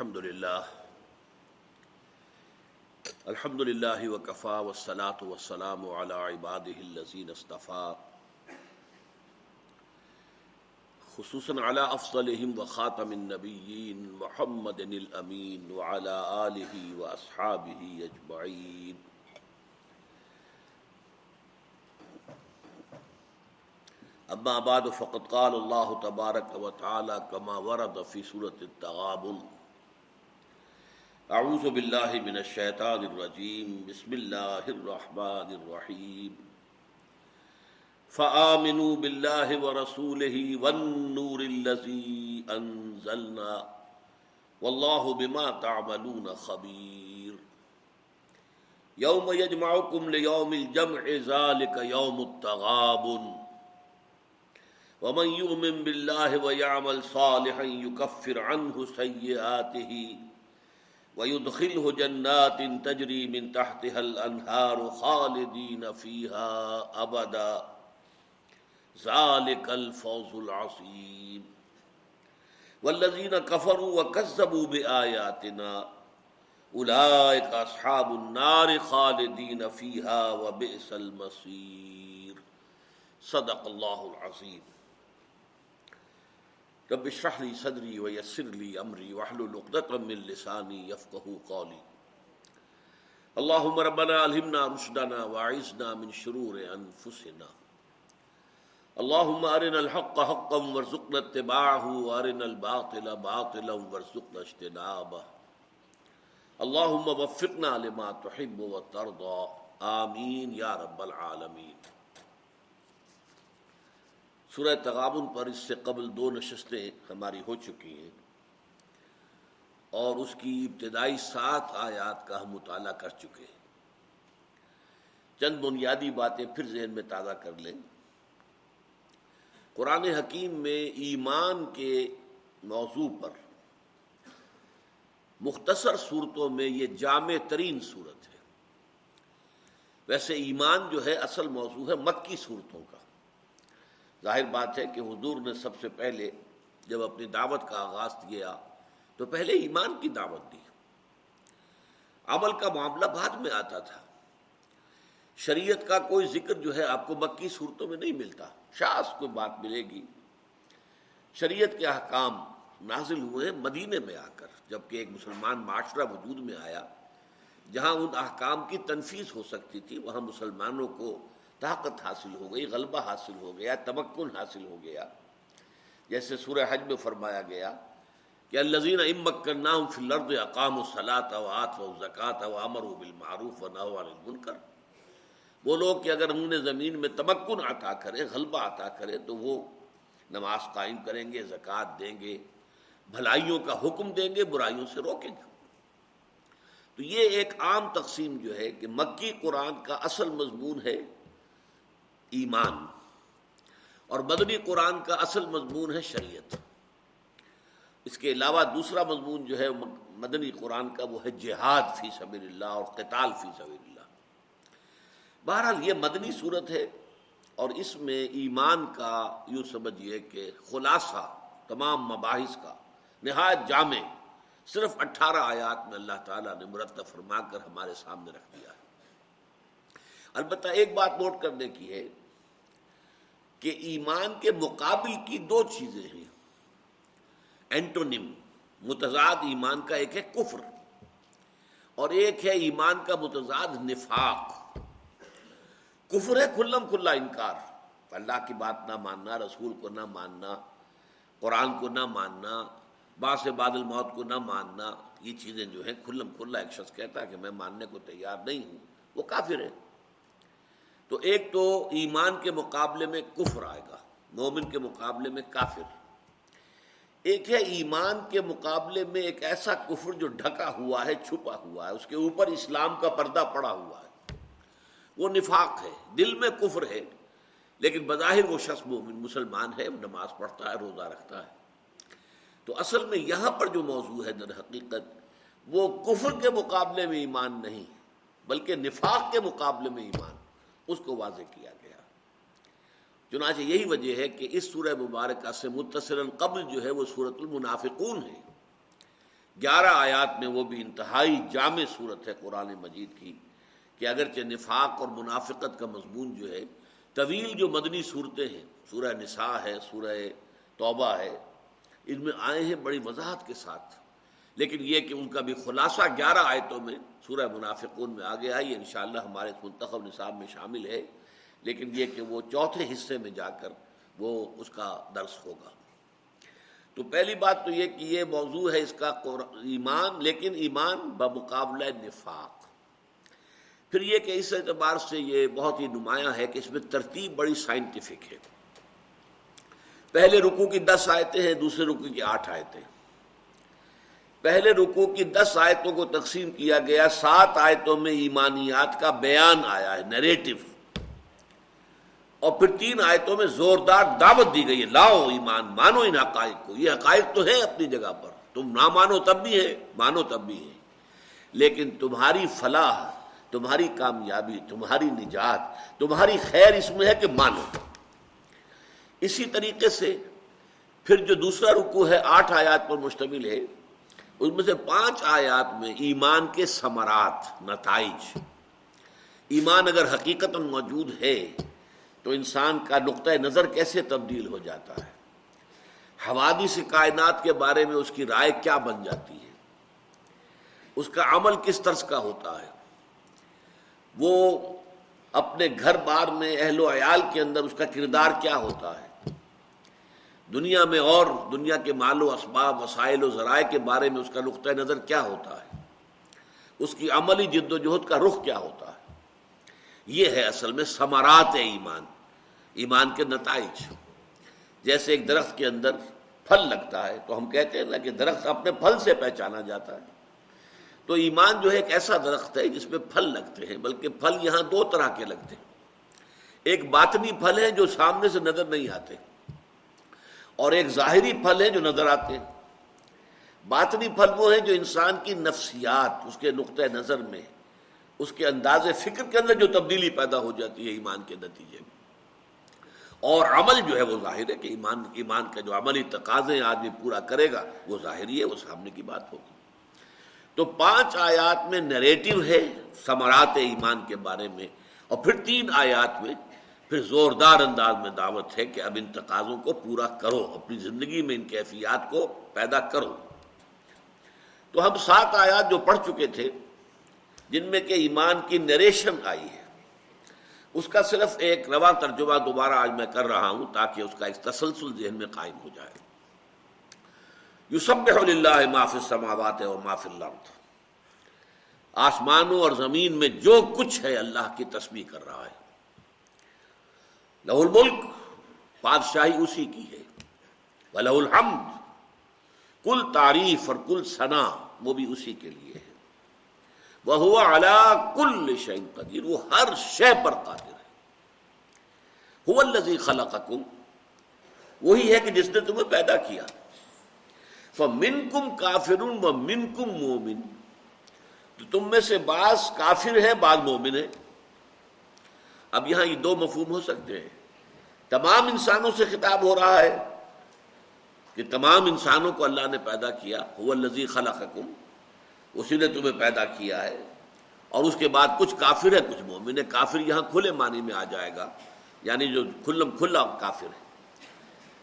الحمد لله. الحمد لله وكفى والصلاة والسلام على عباده الذين اصطفى. خصوصا على أفضلهم وخاتم النبيين محمد الأمين وعلى آله وأصحابه أجمعين. اما بعد، فقد قال الله تبارك وتعالى كما ورد في سورة التغابن. اعوذ بالله من الشيطان الرجيم بسم الله الرحمن الرحيم فآمنوا بالله ورسوله والنور الذي أنزلنا والله بما تعملون خبير يوم يجمعكم ليوم الجمع ذلك يوم التغابن۔ ومن يؤمن بالله ويعمل صالحا يكفر عنه سيئاته ويدخله جنات تجري من تحتها الأنهار خالدين فيها أبدا ذلك الفوز العظيم والذين كفروا وكذبوا بآياتنا أولئك أصحاب النار خالدين فيها وبئس المصير صدق الله العظيم رب اشرح لي صدري ويسر لي امري واحلل عقدة من لساني يفقهوا قولي. اللهم ربنا الهمنا رشدنا واعذنا من شرور انفسنا اللهم ارنا الحق حقا وارزقنا اتباعه وارنا الباطل باطلا وارزقنا اجتنابه. اللهم وفقنا لما تحب وترضى. آمين يا رب العالمين. سورہ تغابن پر اس سے قبل دو نشستیں ہماری ہو چکی ہیں اور اس کی ابتدائی سات آیات کا ہم مطالعہ کر چکے ہیں۔ چند بنیادی باتیں پھر ذہن میں تازہ کر لیں۔ قرآن حکیم میں ایمان کے موضوع پر مختصر صورتوں میں یہ جامع ترین صورت ہے۔ ویسے ایمان جو ہے اصل موضوع ہے مکی صورتوں کا۔ ظاہر بات ہے کہ حضور نے سب سے پہلے جب اپنی دعوت کا آغاز کیا تو پہلے ایمان کی دعوت دی۔ عمل کا معاملہ بعد میں آتا تھا۔ شریعت کا کوئی ذکر جو ہے آپ کو مکی صورتوں میں نہیں ملتا۔ شاس کوئی بات ملے گی۔ شریعت کے احکام نازل ہوئے مدینے میں آ کر، جبکہ ایک مسلمان معاشرہ وجود میں آیا، جہاں ان احکام کی تنفیذ ہو سکتی تھی، وہاں مسلمانوں کو طاقت حاصل ہو گئی، غلبہ حاصل ہو گیا تمکن حاصل ہو گیا۔ جیسے سورہ حج میں فرمایا گیا کہ الزین امک نام فلرد اقام و صلاط و آت و زکوٰۃ و امر و بالمعروف و نہ وہ لوگ کہ اگر انہوں نے زمین میں تمکن عطا کرے، غلبہ عطا کرے، تو وہ نماز قائم کریں گے زکوٰۃ دیں گے، بھلائیوں کا حکم دیں گے، برائیوں سے روکیں گے۔ تو یہ ایک عام تقسیم جو ہے کہ مکی قرآن کا اصل مضمون ہے۔ ایمان۔ اور مدنی قرآن کا اصل مضمون ہے شریعت۔ اس کے علاوہ دوسرا مضمون جو ہے مدنی قرآن کا وہ ہے جہاد فی سبیل اللہ اور قتال فی سبیل اللہ۔ بہرحال یہ مدنی صورت ہے اور اس میں ایمان کا یوں سمجھیے کہ خلاصہ تمام مباحث کا نہایت جامع صرف اٹھارہ آیات میں اللہ تعالیٰ نے مرتب فرما کر ہمارے سامنے رکھ دیا ہے۔ البتہ ایک بات نوٹ کرنے کی ہے کہ ایمان کے مقابل کی دو چیزیں ہیں۔ اینٹونیم متضاد ایمان کا ایک ہے کفر، اور ایک ہے ایمان کا متضاد نفاق۔ کفر ہے کھلم کھلا انکار۔ اللہ کی بات نہ ماننا، رسول کو نہ ماننا، قرآن کو نہ ماننا باس بادل موت کو نہ ماننا، یہ چیزیں جو ہیں کھلم کھلا، ایک شخص کہتا ہے کہ میں ماننے کو تیار نہیں ہوں، وہ کافر ہے۔ تو ایک تو ایمان کے مقابلے میں کفر آئے گا، مومن کے مقابلے میں کافر۔ ایک ہے ایمان کے مقابلے میں ایک ایسا کفر جو ڈھکا ہوا ہے، چھپا ہوا ہے، اس کے اوپر اسلام کا پردہ پڑا ہوا ہے۔ وہ نفاق ہے، دل میں کفر ہے، لیکن بظاہر وہ شخص مومن مسلمان ہے، وہ نماز پڑھتا ہے، روزہ رکھتا ہے۔ تو اصل میں یہاں پر جو موضوع ہے در حقیقت، وہ کفر کے مقابلے میں ایمان نہیں، بلکہ نفاق کے مقابلے میں ایمان۔ اس کو واضح کیا گیا۔ چنانچہ یہی وجہ ہے کہ اس سورہ مبارکہ سے متصر قبل جو ہے وہ صورت المنافقون ہے۔ گیارہ آیات میں وہ بھی انتہائی جامع صورت ہے قرآن مجید کی کہ اگرچہ نفاق اور منافقت کا مضمون جو ہے طویل جو مدنی صورتیں ہیں، سورہ نساء ہے، سورہ توبہ ہے، ان میں آئے ہیں بڑی وضاحت کے ساتھ۔ لیکن یہ کہ ان کا بھی خلاصہ گیارہ آیتوں میں سورہ منافقون میں آگے آئی، انشاءاللہ ہمارے منتخب نصاب میں شامل ہے۔ لیکن یہ کہ وہ چوتھے حصے میں جا کر وہ اس کا درس ہوگا۔ تو پہلی بات تو یہ کہ یہ موضوع ہے اس کا ایمان، لیکن ایمان بمقابلہ نفاق۔ پھر یہ کہ اس اعتبار سے یہ بہت ہی نمایاں ہے کہ اس میں ترتیب بڑی سائنٹیفک ہے۔ پہلے رکو کی دس آیتیں ہیں، دوسرے رکو کی آٹھ آیتیں پہلے رکو کی دس آیتوں کو تقسیم کیا گیا، سات آیتوں میں ایمانیات کا بیان آیا ہے نریٹو اور پھر تین آیتوں میں زوردار دعوت دی گئی ہے، لاؤ ایمان، مانو ان حقائق کو۔ یہ حقائق تو ہے اپنی جگہ پر، تم نہ مانو تب بھی ہے مانو تب بھی ہے لیکن تمہاری فلاح، تمہاری کامیابی، تمہاری نجات، تمہاری خیر اس میں ہے کہ مانو۔ اسی طریقے سے پھر جو دوسرا رکو ہے، آٹھ آیات پر مشتمل ہے۔ اس میں سے پانچ آیات میں ایمان کے ثمرات، نتائج۔ ایمان اگر حقیقت موجود ہے، تو انسان کا نقطۂ نظر کیسے تبدیل ہو جاتا ہے؟ حوادث کائنات کے بارے میں اس کی رائے کیا بن جاتی ہے؟ اس کا عمل کس طرز کا ہوتا ہے؟ وہ اپنے گھر بار میں اہل و عیال کے اندر اس کا کردار کیا ہوتا ہے؟ دنیا میں اور دنیا کے مال و اسباب، وسائل و ذرائع کے بارے میں اس کا نقطۂ نظر کیا ہوتا ہے؟ اس کی عملی جد و جہد کا رخ کیا ہوتا ہے؟ یہ ہے اصل میں سمارات ایمان ایمان کے نتائج۔ جیسے ایک درخت کے اندر پھل لگتا ہے، تو ہم کہتے ہیں نا کہ درخت اپنے پھل سے پہچانا جاتا ہے۔ تو ایمان جو ہے ایک ایسا درخت ہے جس میں پھل لگتے ہیں، بلکہ پھل یہاں دو طرح کے لگتے ہیں۔ ایک باطنی پھل ہے جو سامنے سے نظر نہیں آتے۔ اور ایک ظاہری پھل ہے جو نظر آتے ہیں۔ باطنی پھل وہ ہے جو انسان کی نفسیات، اس کے نقطۂ نظر میں، اس کے انداز فکر کے اندر جو تبدیلی پیدا ہو جاتی ہے ایمان کے نتیجے میں۔ اور عمل جو ہے وہ ظاہر ہے کہ ایمان ایمان کا جو عملی تقاضے آدمی پورا کرے گا، وہ ظاہری ہے، وہ سامنے کی بات ہوگی۔ تو پانچ آیات میں نریٹو ہے ثمرات ایمان کے بارے میں، اور پھر تین آیات میں پھر زوردار انداز میں دعوت ہے کہ اب ان تقاضوں کو پورا کرو، اپنی زندگی میں ان کیفیات کو پیدا کرو۔ تو ہم سات آیات جو پڑھ چکے تھے، جن میں کہ ایمان کی نریشن آئی ہے۔ اس کا صرف ایک رواں ترجمہ دوبارہ آج میں کر رہا ہوں تاکہ اس کا ایک تسلسل ذہن میں قائم ہو جائے۔ یوسب اللہ معاف سماوات اور معاف اللہ آسمانوں اور زمین میں جو کچھ ہے، اللہ کی تسبیح کر رہا ہے۔ لہ الملک، بادشاہی اسی کی ہے۔ لہ الحمد، کل تعریف اور کل ثنا، وہ بھی اسی کے لیے ہے۔ وہ ہوا اللہ کل شعین قدیر، وہ ہر شے پر قادر ہے۔ الزی خلق وہی ہے کہ جس نے تمہیں پیدا کیا۔ من کم کافر و من کم مومن، تو تم میں سے بعض کافر ہے بعض مومن ہے اب یہاں یہ دو مفہوم ہو سکتے ہیں۔ تمام انسانوں سے خطاب ہو رہا ہے کہ تمام انسانوں کو اللہ نے پیدا کیا، هو الذی خلقکم، اسی نے تمہیں پیدا کیا ہے۔ اور اس کے بعد کچھ کافر ہے کچھ مومن ہے کافر یہاں کھلے معنی میں آ جائے گا۔ یعنی جو کھلم کھلا کافر ہے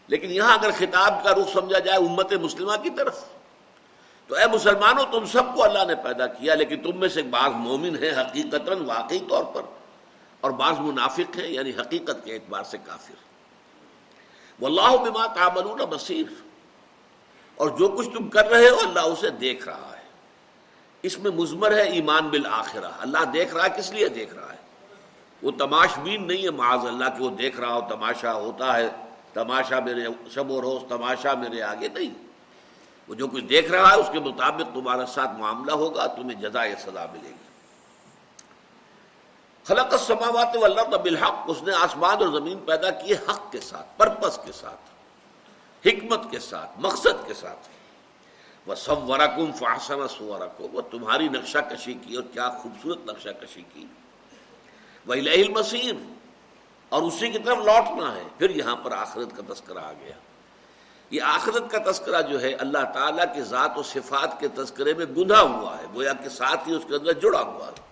لیکن یہاں اگر خطاب کا رخ سمجھا جائے امت مسلمہ کی طرف، تو اے مسلمانوں، تم سب کو اللہ نے پیدا کیا، لیکن تم میں سے بعض مومن ہے حقیقت واقعی طور پر۔ اور بعض منافق ہیں یعنی حقیقت کے اعتبار سے کافر۔ وہ اللہ بما تعملون بصیر۔ اور جو کچھ تم کر رہے ہو، اللہ اسے دیکھ رہا ہے۔ اس میں مزمر ہے ایمان بالآخرہ۔ اللہ دیکھ رہا ہے، کس لیے دیکھ رہا ہے؟ وہ تماش بین نہیں ہے، معاذ اللہ کہ وہ دیکھ رہا ہو، تماشا ہوتا ہے۔ تماشا میرے شب و روز، تماشا میرے آگے نہیں۔ وہ جو کچھ دیکھ رہا ہے، اس کے مطابق تمہارا ساتھ معاملہ ہوگا، تمہیں جزائے سزا ملے گی۔ خلق السماوات والارض بالحق، اس نے آسمان اور زمین پیدا کیے حق کے ساتھ پرپس کے ساتھ، حکمت کے ساتھ، مقصد کے ساتھ۔ وہ سب ورکم فاسن سورکو وہ تمہاری نقشہ کشی کی اور کیا خوبصورت نقشہ کشی کی۔ وہ لہل اور اسی کی طرف لوٹنا ہے، پھر یہاں پر آخرت کا تذکرہ آ گیا۔ یہ آخرت کا تذکرہ جو ہے، اللہ تعالیٰ کے ذات و صفات کے تذکرے میں گندھا ہوا ہے، گویا کے ساتھ ہی اس کے اندر جڑا ہوا ہے۔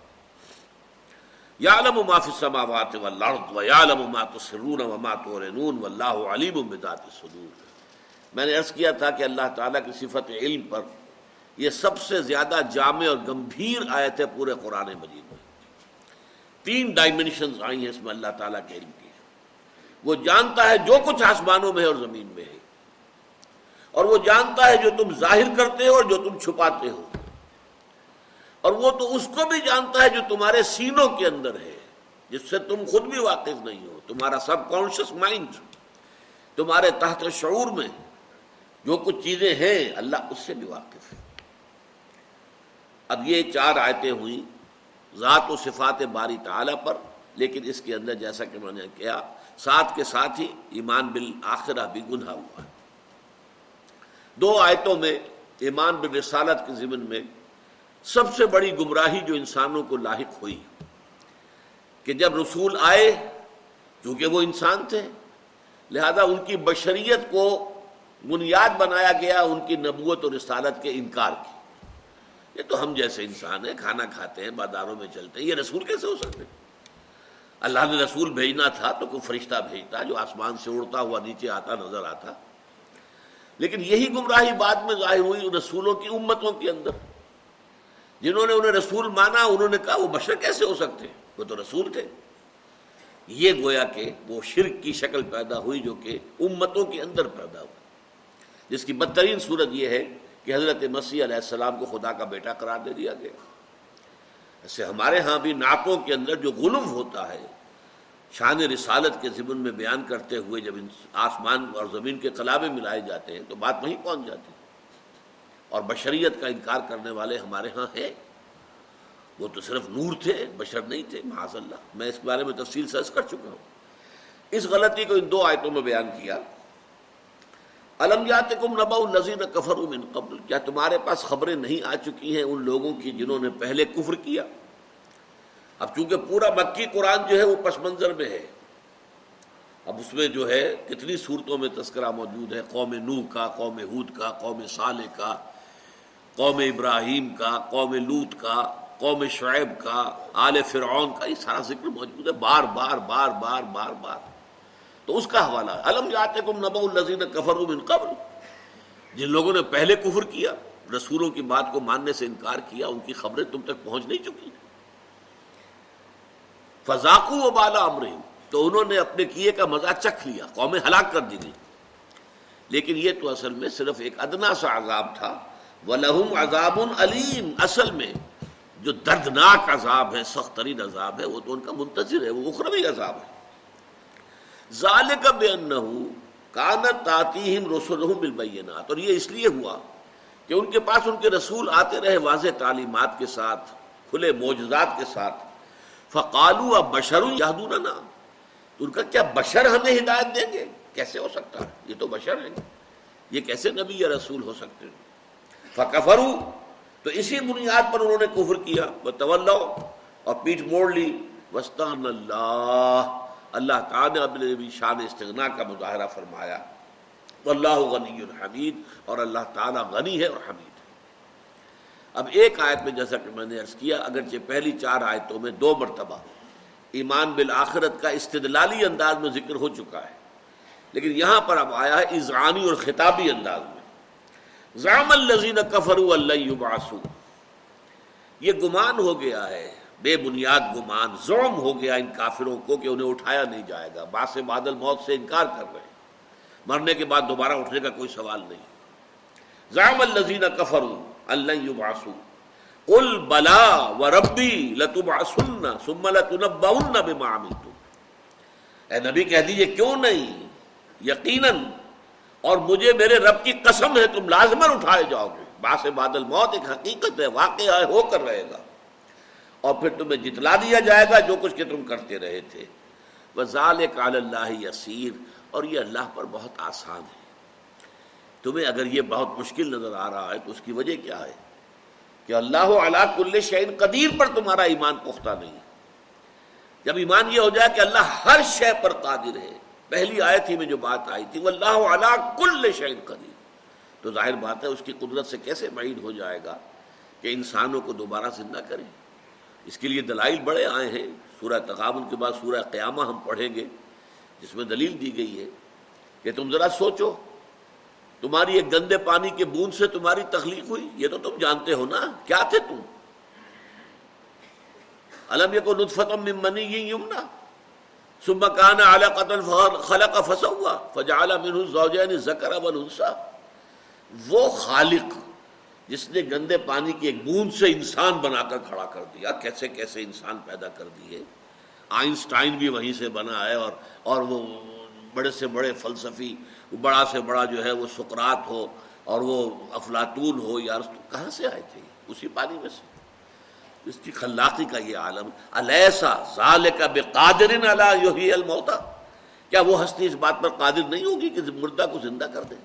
یا علم ما فی السماوات والارض و یعلم ما تسرون و ما واللہ علیم بذات الصدور۔ میں نے عرض کیا تھا کہ اللہ تعالیٰ کی صفت علم پر یہ سب سے زیادہ جامع اور گمبھیر آیت ہے پورے قرآن مجید میں۔ تین ڈائمنشنز آئی ہیں اس میں اللہ تعالیٰ کے علم کی۔ وہ جانتا ہے جو کچھ آسمانوں میں ہے اور زمین میں ہے۔ اور وہ جانتا ہے جو تم ظاہر کرتے ہو اور جو تم چھپاتے ہو۔ اور وہ تو اس کو بھی جانتا ہے جو تمہارے سینوں کے اندر ہے، جس سے تم خود بھی واقف نہیں ہو، تمہارا سب کانشیس مائنڈ تمہارے تحت شعور میں جو کچھ چیزیں ہیں، اللہ اس سے بھی واقف ہے۔ اب یہ چار آیتیں ہوئیں ذات و صفات باری تعالی پر، لیکن اس کے اندر جیسا کہ میں نے کیا ساتھ کے ساتھ ہی ایمان بالآخرہ بھی گناہ ہوا۔ ہے دو آیتوں میں ایمان بالرسالت کے ضمن میں سب سے بڑی گمراہی جو انسانوں کو لاحق ہوئی کہ جب رسول آئے، چونکہ وہ انسان تھے، لہذا ان کی بشریت کو بنیاد بنایا گیا، ان کی نبوت اور رسالت کے انکار کی۔ یہ تو ہم جیسے انسان ہیں، کھانا کھاتے ہیں، بازاروں میں چلتے ہیں، یہ رسول کیسے ہو سکتے اللہ نے رسول بھیجنا تھا تو کوئی فرشتہ بھیجتا جو آسمان سے اڑتا ہوا نیچے آتا، نظر آتا۔ لیکن یہی گمراہی بعد میں ظاہر ہوئی رسولوں کی، امتوں کے اندر۔ جنہوں نے انہیں رسول مانا، انہوں نے کہا، وہ بشر کیسے ہو سکتے وہ تو رسول تھے۔ یہ گویا کہ وہ شرک کی شکل پیدا ہوئی جو کہ امتوں کے اندر پیدا ہوئی جس کی بدترین صورت یہ ہے کہ حضرت مسیح علیہ السلام کو خدا کا بیٹا قرار دے دیا گیا۔ ایسے ہمارے ہاں بھی نعتوں کے اندر جو غلوم ہوتا ہے، شان رسالت کے ضمن میں بیان کرتے ہوئے جب آسمان اور زمین کے قلابے ملائے جاتے ہیں، تو بات وہیں پہنچ جاتی۔ اور بشریت کا انکار کرنے والے ہمارے ہاں ہیں۔ وہ تو صرف نور تھے، بشر نہیں تھے۔ معاذ اللہ میں اس بارے میں تفصیل سرچ کر چکا ہوں۔ اس غلطی کو ان دو آیتوں میں بیان کیا۔ کم نبا النظیر کفر من قبل؟ کیا تمہارے پاس خبریں نہیں آ چکی ہیں ان لوگوں کی جنہوں نے پہلے کفر کیا؟ اب چونکہ پورا مکی قرآن جو ہے وہ پس منظر میں ہے۔ اب اس میں جو ہے کتنی صورتوں میں تذکرہ موجود ہے۔ قوم نو کا، قوم ہود کا، قوم صالح کا قوم ابراہیم کا، قوم لوت کا، قوم شعیب کا، آل فرعون کا، یہ سارا ذکر موجود ہے بار بار بار بار بار بار۔ تو اس کا حوالہ علم جاتے کم نبا الزین کفر من قبل؟ جن لوگوں نے پہلے کفر کیا، رسولوں کی بات کو ماننے سے انکار کیا، ان کی خبریں تم تک پہنچ نہیں چکی۔ فضاقو و بالا امرحیم تو انہوں نے اپنے کیے کا مزہ چکھ لیا، قومیں ہلاک کر دی گئی لیکن یہ تو اصل میں صرف ایک ادنا سا عذاب تھا۔ وہ عذاب علیم اصل میں جو دردناک عذاب ہے، سخت ترین عذاب ہے، وہ تو ان کا منتظر ہے، وہ اخروی عذاب ہے۔ ظال کا بے کانت تاتی بالبینات۔ اور یہ اس لیے ہوا کہ ان کے پاس ان کے رسول آتے رہے واضح تعلیمات کے ساتھ، کھلے معجزات کے ساتھ۔ فقالو اب بشر یادون تو ان کا کیا بشر ہمیں ہدایت دیں گے؟ کیسے ہو سکتا ہے؟ یہ تو بشر ہیں۔ یہ کیسے نبی یا رسول ہو سکتے ہیں؟ فکفرو تو اسی بنیاد پر انہوں نے کفر کیا۔ وہ طول اور پیٹ موڑ لی۔ وسطان اللہ اللہ تعالیٰ نے شان استغنا کا مظاہرہ فرمایا۔ اللہ غنی الحمید اور اللہ تعالیٰ غنی ہے اور حمید ہے۔ اب ایک آیت میں جیسا کہ میں نے عرض کیا، اگرچہ پہلی چار آیتوں میں دو مرتبہ ایمان بالآخرت کا استدلالی انداز میں ذکر ہو چکا ہے، لیکن یہاں پر اب آیا ہے اضعانی اور خطابی انداز میں۔ زام الزین کفر اللہ یہ گمان ہو گیا ہے، بے بنیاد گمان زوم ہو گیا ان کافروں کو کہ انہیں اٹھایا نہیں جائے گا۔ باس بادل موت سے انکار کر رہے ہیں۔ مرنے کے بعد دوبارہ اٹھنے کا کوئی سوال نہیں۔ زام الزین کفر اللہ باسو ال بلا و ربی لتباسن سم لتنبؤن بما عملتم۔ اے نبی کہہ دیجیے، کیوں نہیں؟ یقیناً اور مجھے میرے رب کی قسم ہے، تم لازمن اٹھائے جاؤ گے۔ باس بادل موت ایک حقیقت ہے، واقعہ ہو کر رہے گا۔ اور پھر تمہیں جتلا دیا جائے گا جو کچھ کہ تم کرتے رہے تھے۔ وزال کال اللہ یسیر اور یہ اللہ پر بہت آسان ہے۔ تمہیں اگر یہ بہت مشکل نظر آ رہا ہے تو اس کی وجہ کیا ہے؟ کہ اللہ علا کل شعین قدیر پر تمہارا ایمان پختہ نہیں۔ جب ایمان یہ ہو جائے کہ اللہ ہر شے پر قادر ہے پہلی آیت ہی میں جو بات آئی تھی وہ اللہ علا کل شہید قدیر۔ تو ظاہر بات ہے، اس کی قدرت سے کیسے معین ہو جائے گا کہ انسانوں کو دوبارہ زندہ کرے اس کے لیے دلائل بڑے آئے ہیں۔ سورہ تقابل کے بعد سورہ قیامہ ہم پڑھیں گے، جس میں دلیل دی گئی ہے کہ تم ذرا سوچو، تمہاری ایک گندے پانی کے بوند سے تمہاری تخلیق ہوئی؟ یہ تو تم جانتے ہو نا، کیا تھے تم؟ علم یہ کو لطفتم منی یمنا؟ ثم كان علقة خلق فسوى، فجعل منه الزوجين الذكر والانثى وہ خالق جس نے گندے پانی کی ایک بوند سے انسان بنا کر کھڑا کر دیا، کیسے کیسے انسان پیدا کر دیے؟ آئنسٹائن بھی وہیں سے بنا ہے اور اور وہ بڑے سے بڑے فلسفی بڑا سے بڑا جو ہے وہ سکرات ہو اور وہ افلاطون ہو، یا کہاں سے آئے تھے؟ اسی پانی میں سے۔ اس کی خلاقی کا یہ عالم، الیسا ذالک بقادر علی یحیی الموتى کیا وہ ہستی اس بات پر قادر نہیں ہوگی کہ مردہ کو زندہ کر دے؟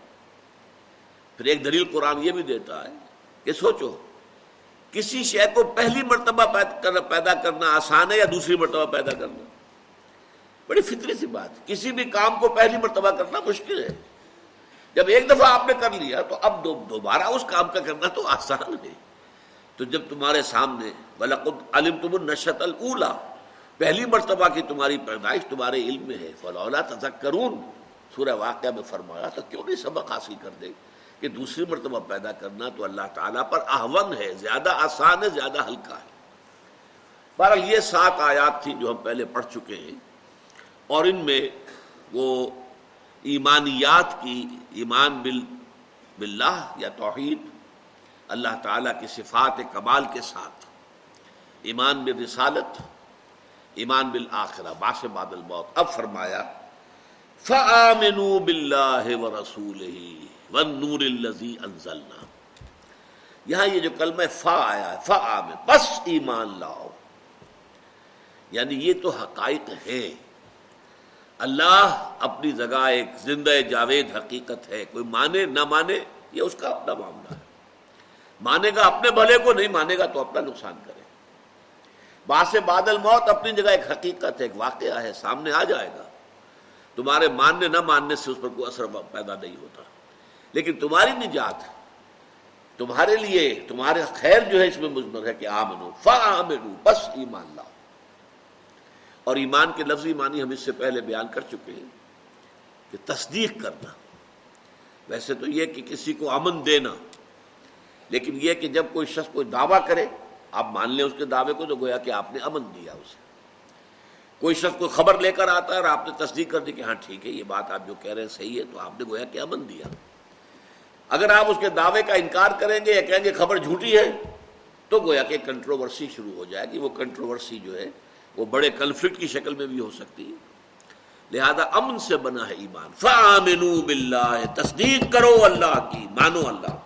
پھر ایک دلیل قرآن یہ بھی دیتا ہے کہ سوچو، کسی شے کو پہلی مرتبہ پیدا کرنا آسان ہے یا دوسری مرتبہ پیدا کرنا؟ بڑی فطری سی بات، کسی بھی کام کو پہلی مرتبہ کرنا مشکل ہے۔ جب ایک دفعہ آپ نے کر لیا تو اب دوبارہ اس کام کا کرنا تو آسان ہے۔ تو جب تمہارے سامنے علم تم النشت اللہ پہلی مرتبہ کی تمہاری پیدائش تمہارے علم میں ہے۔ فلولا تذکرون سورہ واقعہ میں فرمایا تو کیوں نہیں سبق حاصل کر دے کہ دوسری مرتبہ پیدا کرنا تو اللہ تعالیٰ پر احون ہے، زیادہ آسان ہے، زیادہ ہلکا ہے۔ بہرحال یہ سات آیات تھی جو ہم پہلے پڑھ چکے ہیں۔ اور ان میں وہ ایمانیات کی ایمان بل باللہ یا توحید اللہ تعالیٰ کی صفات کمال کے ساتھ۔ ایمان بل رسالت ایمان بالآخرہ۔ باس بادل موت اب فرمایا، فآمنوا باللہ ورسولہ والنور اللذی انزلنا۔ یہاں یہ جو کلمہ فا آیا ہے، فآمن۔ بس ایمان لاؤ۔ یعنی یہ تو حقائق ہے اللہ اپنی جگہ ایک زندہ جاوید حقیقت ہے۔ کوئی مانے، نہ مانے، یہ اس کا اپنا معاملہ ہے۔ مانے گا اپنے بھلے کو، نہیں مانے گا تو اپنا نقصان کرے۔ باس بادل موت اپنی جگہ ایک حقیقت ہے ایک واقعہ ہے، سامنے آ جائے گا۔ تمہارے ماننے نہ ماننے سے اس پر کوئی اثر پیدا نہیں ہوتا۔ لیکن تمہاری نجات، تمہارے لیے، تمہارے خیر جو ہے، اس میں مجمر ہے کہ آمنو فا آمنو بس ایمان لاؤ۔ اور ایمان کے لفظی معنی ہم اس سے پہلے بیان کر چکے ہیں کہ تصدیق کرنا۔ ویسے تو یہ کہ کسی کو امن دینا لیکن یہ کہ جب کوئی شخص کوئی دعویٰ کرے، آپ مان لیں اس کے دعوے کو تو گویا کہ آپ نے امن دیا اسے۔ کوئی شخص کوئی خبر لے کر آتا ہے اور آپ نے تصدیق کر دی کہ ہاں ٹھیک ہے، یہ بات آپ جو کہہ رہے ہیں صحیح ہے، تو آپ نے گویا کہ امن دیا۔ اگر آپ اس کے دعوے کا انکار کریں گے یا کہیں گے خبر جھوٹی ہے، تو گویا کہ کنٹروورسی شروع ہو جائے گی۔ وہ کنٹروورسی جو ہے، وہ بڑے کنفلکٹ کی شکل میں بھی ہو سکتی ہے۔ لہذا امن سے بنا ہے ایمان۔ فامنو باللہ تصدیق کرو اللہ کی، مانو اللہ۔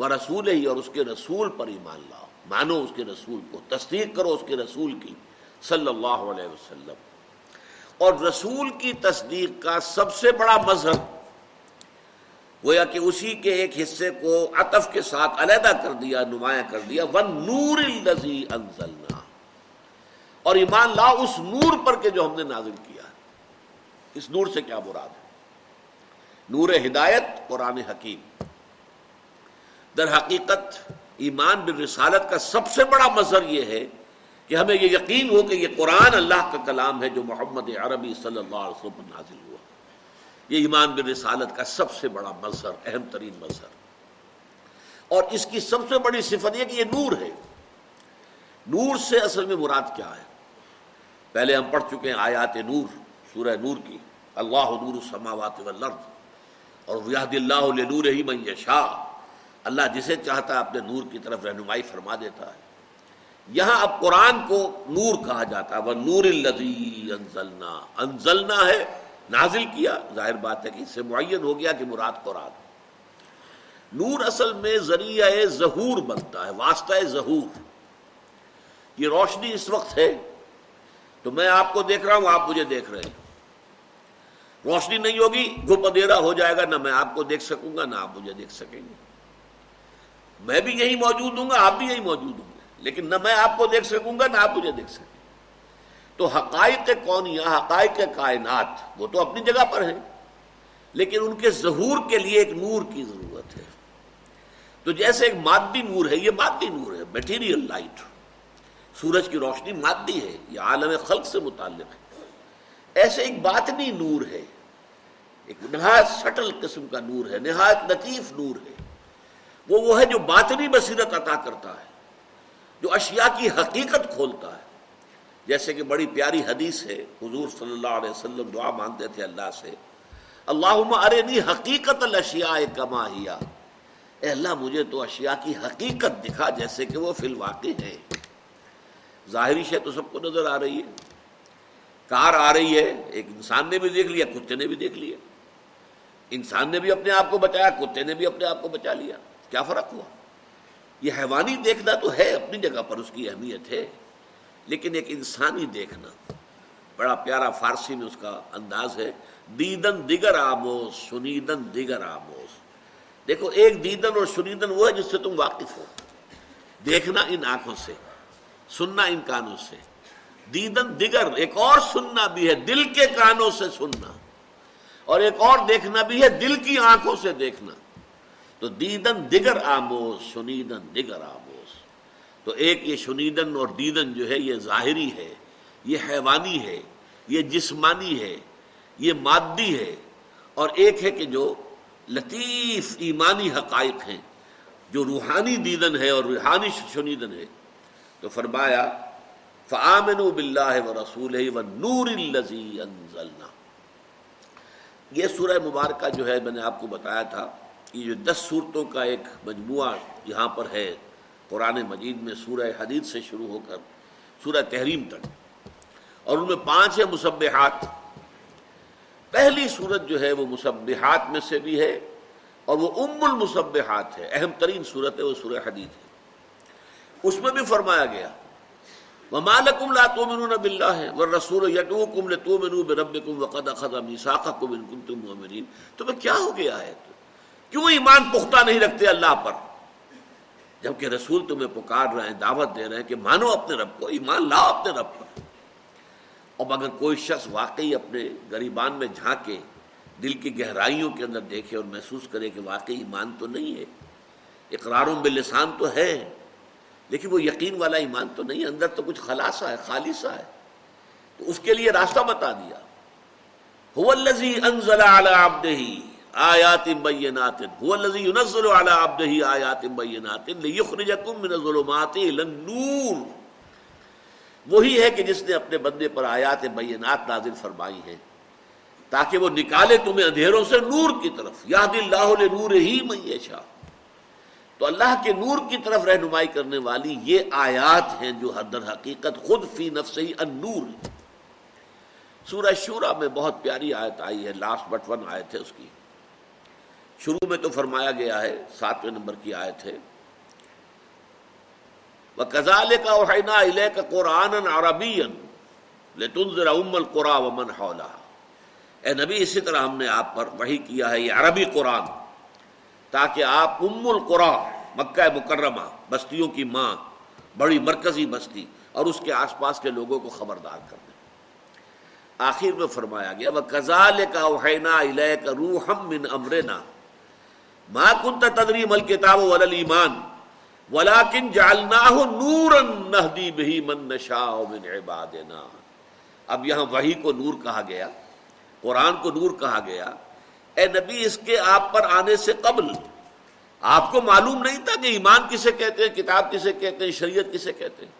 وہ رسول ہی اور اس کے رسول پر ایمان لاؤ۔ مانو اس کے رسول کو، تصدیق کرو اس کے رسول کی۔ صلی اللہ علیہ وسلم۔ اور رسول کی تصدیق کا سب سے بڑا مذہب گویا کہ اسی کے ایک حصے کو عطف کے ساتھ علیحدہ کر دیا، نمایاں کر دیا۔ ون نور انزلنا اور ایمان لا اس نور پر کے جو ہم نے نازل کیا۔ اس نور سے کیا مراد ہے؟ نور ہدایت، قرآن حکیم۔ در حقیقت ایمان بالرسالت کا سب سے بڑا مظہر یہ ہے کہ ہمیں یہ یقین ہو کہ یہ قرآن اللہ کا کلام ہے جو محمد عربی صلی اللہ علیہ وسلم پر نازل ہوا۔ یہ ایمان بالرسالت کا سب سے بڑا مظہر، اہم ترین مظہر۔ اور اس کی سب سے بڑی صفت یہ کہ یہ نور ہے۔ نور سے اصل میں مراد کیا ہے؟ پہلے ہم پڑھ چکے ہیں آیات نور، سورہ نور کی۔ اللہ نور السماوات والارض۔ اور ویہد اللہ لنور ہی من یشاء۔ اللہ جسے چاہتا ہے اپنے نور کی طرف رہنمائی فرما دیتا ہے۔ یہاں اب قرآن کو نور کہا جاتا ہے۔ وہ نور الزی انزلنا انزلنا ہے، نازل کیا۔ ظاہر بات ہے کہ اس سے معین ہو گیا کہ مراد قرآن۔ نور اصل میں ذریعہ ظہور بنتا ہے، واسطہ ظہور۔ یہ روشنی اس وقت ہے۔ تو میں آپ کو دیکھ رہا ہوں، آپ مجھے دیکھ رہے ہیں۔ روشنی نہیں ہوگی گپ اندھیرا ہو جائے گا، نہ میں آپ کو دیکھ سکوں گا، نہ آپ مجھے دیکھ سکیں گے۔ میں بھی یہی موجود ہوں گا، آپ بھی یہی موجود ہوں گے۔ لیکن نہ میں آپ کو دیکھ سکوں گا، نہ آپ مجھے دیکھ سکیں۔ تو حقائق کونیا حقائق کائنات، وہ تو اپنی جگہ پر ہیں۔ لیکن ان کے ظہور کے لیے ایک نور کی ضرورت ہے۔ تو جیسے ایک مادی نور ہے، یہ مادی نور ہے میٹیریل لائٹ سورج کی روشنی مادی ہے، یہ عالم خلق سے متعلق ہے۔ ایسے ایک باطنی نور ہے، ایک نہایت سٹل قسم کا نور ہے، نہایت لطیف نور ہے۔ وہ وہ ہے جو باطنی بصیرت عطا کرتا ہے، جو اشیاء کی حقیقت کھولتا ہے۔ جیسے کہ بڑی پیاری حدیث ہے، حضور صلی اللہ علیہ وسلم دعا مانگتے تھے اللہ سے اللہ ارے حقیقت الاشیاء کما ہیا اے اللہ، مجھے تو اشیاء کی حقیقت دکھا، جیسے کہ وہ فی الواقع ہے ظاہری شے تو سب کو نظر آ رہی ہے۔ کار آ رہی ہے، ایک انسان نے بھی دیکھ لیا، کتے نے بھی دیکھ لیا۔ انسان نے بھی اپنے آپ کو بچایا، کتے نے بھی اپنے آپ کو بچا لیا۔ کیا فرق ہوا؟ یہ حیوانی دیکھنا تو ہے، اپنی جگہ پر اس کی اہمیت ہے، لیکن ایک انسانی دیکھنا، بڑا پیارا فارسی میں اس کا انداز ہے، دیدن دیگر آموز، سنیدن دیگر آموز۔ دیکھو، ایک دیدن اور سنیدن وہ ہے جس سے تم واقف ہو۔ دیکھنا ان آنکھوں سے، سننا ان کانوں سے۔ دیدن دیگر، ایک اور سننا بھی ہے، دل کے کانوں سے سننا۔ اور ایک اور دیکھنا بھی ہے، دل کی آنکھوں سے دیکھنا۔ تو دیدن دیگر آموز، سنیدن دیگر آموز۔ تو ایک یہ سنیدن اور دیدن جو ہے، یہ ظاہری ہے، یہ حیوانی ہے، یہ جسمانی ہے، یہ مادی ہے۔ اور ایک ہے کہ جو لطیف ایمانی حقائق ہیں، جو روحانی دیدن ہے اور روحانی شنیدن ہے۔ تو فرمایا فعامن بلّہ و رسول و نور انزلنا۔ یہ سورہ مبارکہ جو ہے، میں نے آپ کو بتایا تھا یہ جو دس صورتوں کا ایک مجموعہ یہاں پر ہے، قرآن مجید میں سورہ حدید سے شروع ہو کر سورہ تحریم تک۔ اور ان میں پانچ ہے مصبحات پہلی صورت جو ہے وہ مصبحات میں سے بھی ہے اور وہ ام المصبحات ہے، اہم ترین صورت ہے، وہ سورہ حدید ہے۔ اس میں بھی فرمایا گیا وَمَالَكُمْ لَا تُؤْمِنُونَ بِاللَّهِ وَالرَّسُولُ يَدْعُوكُمْ لِتُؤْمِنُوا بِرَبِّكُمْ وَقَدْ أَخَذَ مِيثَاقَكُمْ إِن كُنتُم مُؤْمِنِينَ۔ تمہیں کیا ہو گیا ہے؟ کیوں ایمان پختہ نہیں رکھتے اللہ پر؟ جبکہ رسول تمہیں پکار رہے ہیں، دعوت دے رہے ہیں کہ مانو اپنے رب کو، ایمان لاؤ اپنے رب پر۔ اب اگر کوئی شخص واقعی اپنے غریبان میں جھانکے، دل کی گہرائیوں کے اندر دیکھے اور محسوس کرے کہ واقعی ایمان تو نہیں ہے، اقراروں باللسان تو ہے لیکن وہ یقین والا ایمان تو نہیں، اندر تو کچھ خلاصہ ہے، خالصہ ہے۔ تو اس کے لیے راستہ بتا دیا۔ انزل على عبده آیات بینات، هو الذي ينزل على عبده آیات بینات ليخرجكم من الظلمات الى النور. وہی ہے کہ جس نے اپنے بندے پر آیات بینات نازل فرمائی ہیں، تاکہ وہ نکالے تمہیں اندھیروں سے نور کی طرف. یاد اللہ نور ہی میشا تو اللہ کے نور کی طرف رہنمائی کرنے والی یہ آیات ہیں جو حدر حقیقت خود فی نفس ہی النور سورہ شورہ میں بہت پیاری آیت آئی ہے لاسٹ بٹ ون آیت ہے اس کی۔ شروع میں تو فرمایا گیا ہے، ساتویں نمبر کی آیت ہے۔ وہ کزال کا اوہینا الہ کا قرآن عربی لتنظر ام القرا ومن حولہ اے نبی، اسی طرح ہم نے آپ پر وہی کیا ہے، یہ عربی قرآن، تاکہ آپ ام القرا مکہ مکرمہ، بستیوں کی ماں، بڑی مرکزی بستی اور اس کے آس پاس کے لوگوں کو خبردار کر دیں۔ آخر میں فرمایا گیا وہ کزال کا اوہینا الہ کا روحم من امرنا ما کنت تدری مل کتاب ولل ایمان ولاکن جالنا نورن نہدی بہی من نشا من عبادنا. اب یہاں وہی کو نور کہا گیا، قرآن کو نور کہا گیا، اے نبی اس کے آپ پر آنے سے قبل آپ کو معلوم نہیں تھا کہ ایمان کسے کہتے ہیں، کتاب کسے کہتے ہیں، شریعت کسے کہتے ہیں؟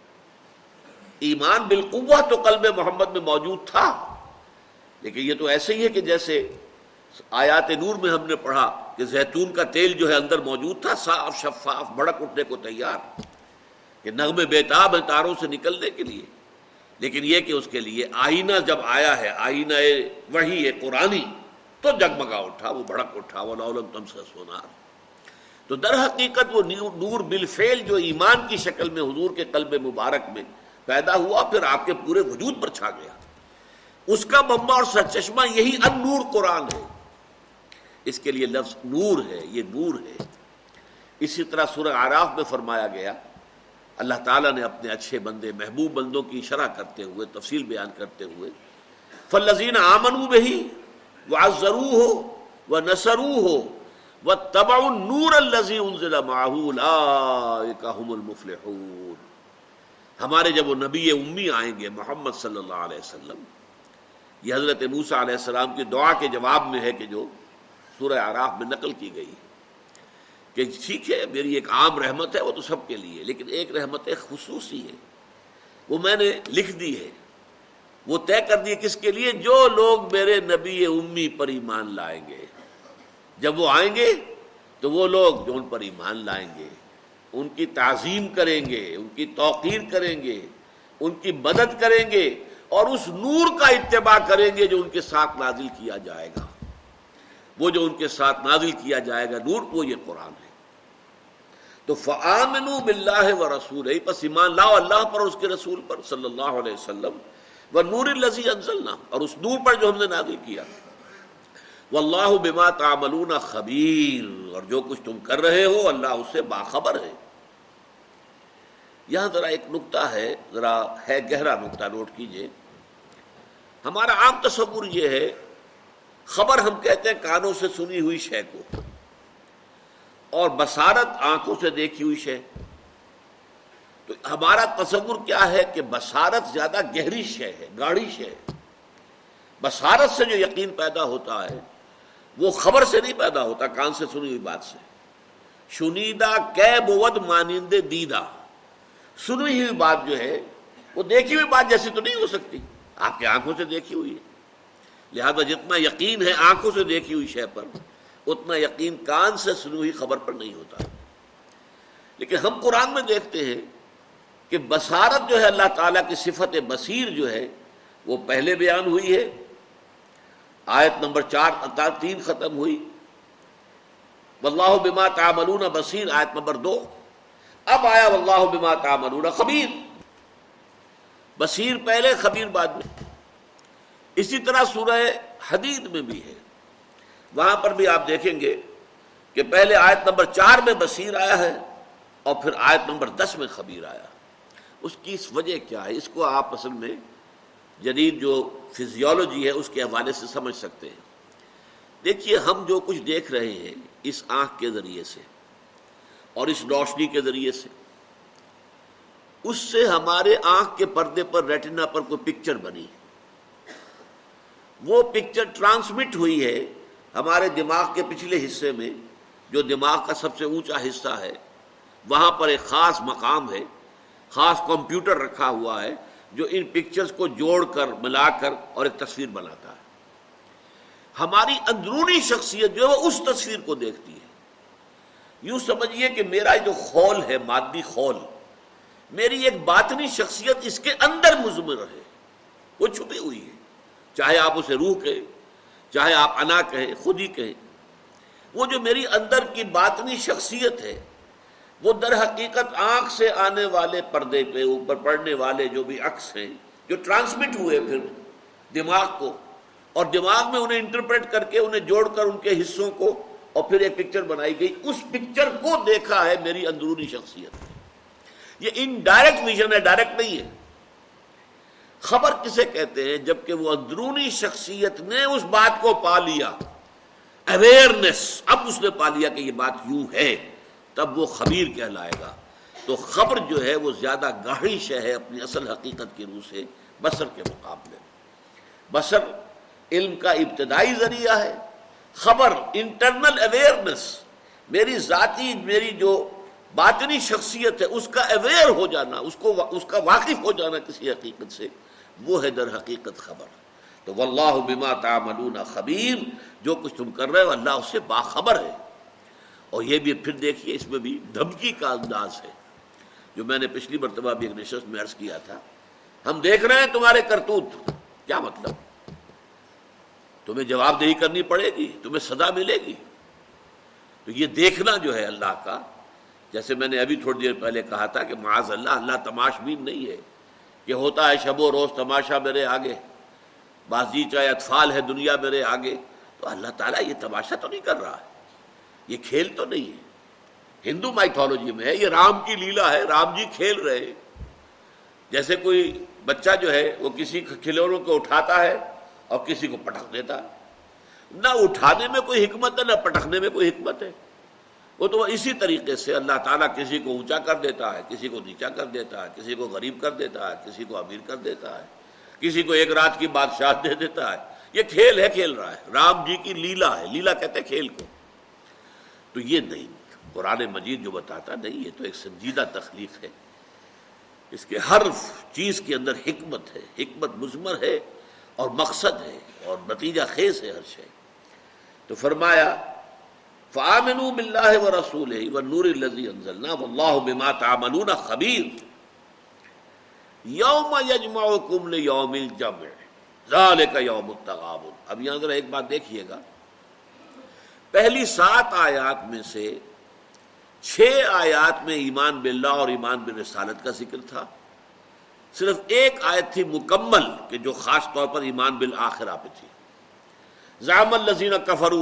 ایمان بالقوہ تو قلب محمد میں موجود تھا، لیکن یہ تو ایسے ہی ہے کہ جیسے آیات نور میں ہم نے پڑھا کہ زیتون کا تیل جو ہے اندر موجود تھا، صاف، شفاف، بڑک اٹھنے کو تیار، کہ نغمے بیتاب ہیں تاروں سے نکلنے کے لیے۔ لیکن یہ کہ اس کے لیے آئینہ جب آیا ہے، آئینہ وہی ہے، قرآنی، تو جگمگا اٹھا، وہ بھڑک اٹھا، وہ لولم تم سے سونار تو در حقیقت وہ نور بالفعل جو ایمان کی شکل میں، حضور کے قلب مبارک میں پیدا ہوا، پھر آپ کے پورے وجود پر چھا گیا۔ اس کا مما اور سچشمہ یہی ان نور قرآن ہے۔ اس کے لیے لفظ نور ہے، یہ نور ہے۔ اسی طرح سورہ آراف میں فرمایا گیا، اللہ تعالیٰ نے اپنے اچھے بندے، محبوب بندوں کی شرح کرتے ہوئے، تفصیل بیان کرتے ہوئے فلزین آمن بہی وہ ضرو ہو وہ نسرو ہو وہ تبا نور الزی ماحول المفلحون۔ ہمارے جب وہ نبی امی آئیں گے محمد صلی اللہ علیہ وسلم، یہ حضرت موسا علیہ السلام کی دعا کے جواب میں ہے کہ جو سورہ آراف میں نقل کی گئی کہ ٹھیک ہے، میری ایک عام رحمت ہے، وہ تو سب کے لیے، لیکن ایک رحمت خصوصی ہے۔ وہ میں نے لکھ دی ہے۔ وہ طے کر دیے کس کے لیے؟ جو لوگ میرے نبی امی پر ایمان لائیں گے۔ جب وہ آئیں گے تو وہ لوگ جو ان پر ایمان لائیں گے، ان کی تعظیم کریں گے، ان کی توقیر کریں گے، ان کی مدد کریں گے اور اس نور کا اتباع کریں گے جو ان کے ساتھ نازل کیا جائے گا۔ وہ جو ان کے ساتھ نازل کیا جائے گا نور، وہ یہ قرآن ہے۔ تو فعامن بلّہ و رسول پس ایمان لاؤ اللہ پر اور اس کے رسول پر صلی اللہ علیہ وسلم وہ نور الزی انزلنا، اور اس نور پر جو ہم نے نازل کیا۔ واللہ بما تعملون خبیر، اور جو کچھ تم کر رہے ہو اللہ اس سے باخبر ہے۔ یہاں ذرا ایک نقطہ ہے، ذرا ہے گہرا نقطہ، نوٹ کیجیے۔ ہمارا عام تصور یہ ہے خبر ہم کہتے ہیں کانوں سے سنی ہوئی شے کو، اور بسارت آنکھوں سے دیکھی ہوئی شے۔ تو ہمارا تصور کیا ہے کہ بسارت زیادہ گہری شے ہے گاڑی شے بسارت سے جو یقین پیدا ہوتا ہے، وہ خبر سے نہیں پیدا ہوتا، کان سے سنی ہوئی بات سے۔ شنیدہ کی بود مانندے دیدہ۔ سنی ہوئی بات جو ہے، وہ دیکھی ہوئی بات جیسی تو نہیں ہو سکتی۔ آپ کی آنکھوں سے دیکھی ہوئی ہے۔ لہذا جتنا یقین ہے آنکھوں سے دیکھی ہوئی شے پر، اتنا یقین کان سے سنی ہوئی خبر پر نہیں ہوتا۔ لیکن ہم قرآن میں دیکھتے ہیں کہ بصارت جو ہے اللہ تعالیٰ کی صفت بصیر جو ہے، وہ پہلے بیان ہوئی ہے۔ آیت نمبر چار تین ختم ہوئی۔ واللہ بما تعملون بصیر آیت نمبر دو۔ اب آیا واللہ بما تعملون خبیر۔ بصیر پہلے، خبیر بعد میں۔ اسی طرح سورہ حدید میں بھی ہے۔ وہاں پر بھی آپ دیکھیں گے کہ پہلے آیت نمبر چار میں بصیر آیا ہے اور پھر آیت نمبر دس میں خبیر آیا۔ اس کی اس وجہ کیا ہے؟ اس کو آپ اصل میں جدید جو فزیولوجی ہے اس کے حوالے سے سمجھ سکتے ہیں۔ دیکھیے ہم جو کچھ دیکھ رہے ہیں اس آنکھ کے ذریعے سے اور اس روشنی کے ذریعے سے، اس سے ہمارے آنکھ کے پردے پر، ریٹنا پر کوئی پکچر بنی ہے۔ وہ پکچر ٹرانسمٹ ہوئی ہے ہمارے دماغ کے پچھلے حصے میں، جو دماغ کا سب سے اونچا حصہ ہے، وہاں پر ایک خاص مقام ہے، خاص کمپیوٹر رکھا ہوا ہے، جو ان پکچرز کو جوڑ کر، ملا کر اور ایک تصویر بناتا ہے۔ ہماری اندرونی شخصیت جو ہے، وہ اس تصویر کو دیکھتی ہے۔ یوں سمجھیے کہ میرا جو خول ہے، مادی خول، میری ایک باطنی شخصیت اس کے اندر مزمر ہے، وہ چھپی ہوئی ہے۔ چاہے آپ اسے روح کہیں، چاہے آپ انا کہیں، خود ہی کہیں۔ وہ جو میری اندر کی باطنی شخصیت ہے، وہ در حقیقت آنکھ سے آنے والے پردے پہ، اوپر پڑنے والے جو بھی عکس ہیں، جو ٹرانسمٹ ہوئے پھر دماغ کو، اور دماغ میں انہیں انٹرپریٹ کر کے، انہیں جوڑ کر ان کے حصوں کو، اور پھر ایک پکچر بنائی گئی۔ اس پکچر کو دیکھا ہے میری اندرونی شخصیت۔ یہ ان ڈائریکٹ ویژن ہے ڈائریکٹ نہیں ہے۔ خبر کسے کہتے ہیں جبکہ وہ اندرونی شخصیت نے اس بات کو پا لیا؟ اویئرنیس اب اس نے پا لیا کہ یہ بات یوں ہے، تب وہ خبیر کہلائے گا۔ تو خبر جو ہے وہ زیادہ گاڑی شہ ہے اپنی اصل حقیقت کی روح سے بسر کے مقابلے۔ بسر علم کا ابتدائی ذریعہ ہے۔ خبر انٹرنل اویئرنیس میری ذاتی، میری جو باطنی شخصیت ہے، اس کا اویئر ہو جانا، اس کو، اس کا واقف ہو جانا کسی حقیقت سے۔ وہ ہے در حقیقت خبر۔ تو واللہ بما تعملون خبیر، جو کچھ تم کر رہے ہو اللہ اس سے باخبر ہے۔ اور یہ بھی پھر دیکھیے اس میں بھی دھمکی کا انداز ہے۔ جو میں نے پچھلی مرتبہ بھی ایک نشست میں عرض کیا تھا، ہم دیکھ رہے ہیں تمہارے کرتوت۔ کیا مطلب؟ تمہیں جواب دہی کرنی پڑے گی، تمہیں سزا ملے گی۔ تو یہ دیکھنا جو ہے اللہ کا، جیسے میں نے ابھی تھوڑی دیر پہلے کہا تھا کہ معاذ اللہ اللہ تماش بین نہیں ہے۔ کہ ہوتا ہے شب و روز تماشا میرے آگے، بازی چاہے اطفال ہے دنیا میرے آگے، تو اللہ تعالیٰ یہ تماشا تو نہیں کر رہا ہے۔ یہ کھیل تو نہیں ہے۔ ہندو مائتھولوجی میں ہے، یہ رام کی لیلا ہے، رام جی کھیل رہے ہیں۔ جیسے کوئی بچہ جو ہے، وہ کسی کھلونوں کو اٹھاتا ہے اور کسی کو پٹک دیتا ہے۔ نہ اٹھانے میں کوئی حکمت ہے، نہ پٹکنے میں کوئی حکمت ہے۔ وہ تو اسی طریقے سے اللہ تعالیٰ کسی کو اونچا کر دیتا ہے، کسی کو نیچا کر دیتا ہے، کسی کو غریب کر دیتا ہے، کسی کو امیر کر دیتا ہے، کسی کو ایک رات کی بادشاہ دے دیتا ہے۔ یہ کھیل ہے، کھیل رہا ہے۔ رام جی کی لیلا ہے، لیلا کہتے ہیں کھیل کو۔ تو یہ نہیں، قرآن مجید جو بتاتا نہیں، یہ تو ایک سنجیدہ تخلیق ہے۔ اس کے ہر چیز کے اندر حکمت ہے، حکمت مزمر ہے اور مقصد ہے اور نتیجہ خیز ہے ہر شے۔ تو فرمایا فَآمِنُوا بِاللَّهِ وَرَسُولِهِ وَالنُّورِ الَّذِي أَنزَلْنَا وَاللَّهُ بِمَا تَعْمَلُونَ خَبِيرٌ یوم یجمعکم لیوم الجمع، ذالک یوم التغابن۔ اب یہاں ذرا ایک بات دیکھیے گا۔ پہلی سات آیات میں سے چھ آیات میں ایمان باللہ اور ایمان بالرسالت کا ذکر تھا۔ صرف ایک آیت تھی مکمل، کہ جو خاص طور پر ایمان بالآخرہ پہ تھی۔ زعم الذين زام الزین کفر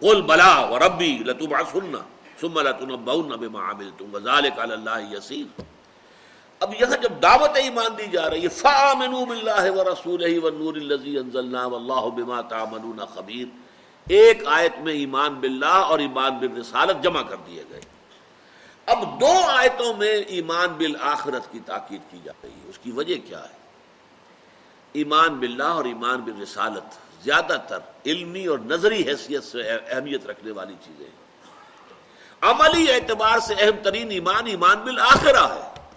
قل بلا و ربی لتبعثن ثم لتنبؤن بما عملتم وذلك على الله يسير. اب یہاں جب دعوت ایمان دی جا رہی ہے، فآمنوا بالله ورسوله والنور الذي انزلنا والله بما تعملون خبير. ایک آیت میں ایمان باللہ اور ایمان بالرسالت جمع کر دیے گئے. اب دو آیتوں میں ایمان بالآخرت کی تاکید کی جا رہی ہے، اس کی وجہ کیا ہے؟ ایمان باللہ اور ایمان بالرسالت. زیادہ تر علمی اور نظری حیثیت سے اہمیت رکھنے والی چیزیں عملی اعتبار سے اہم ترین ایمان ایمان بالآخرہ ہے۔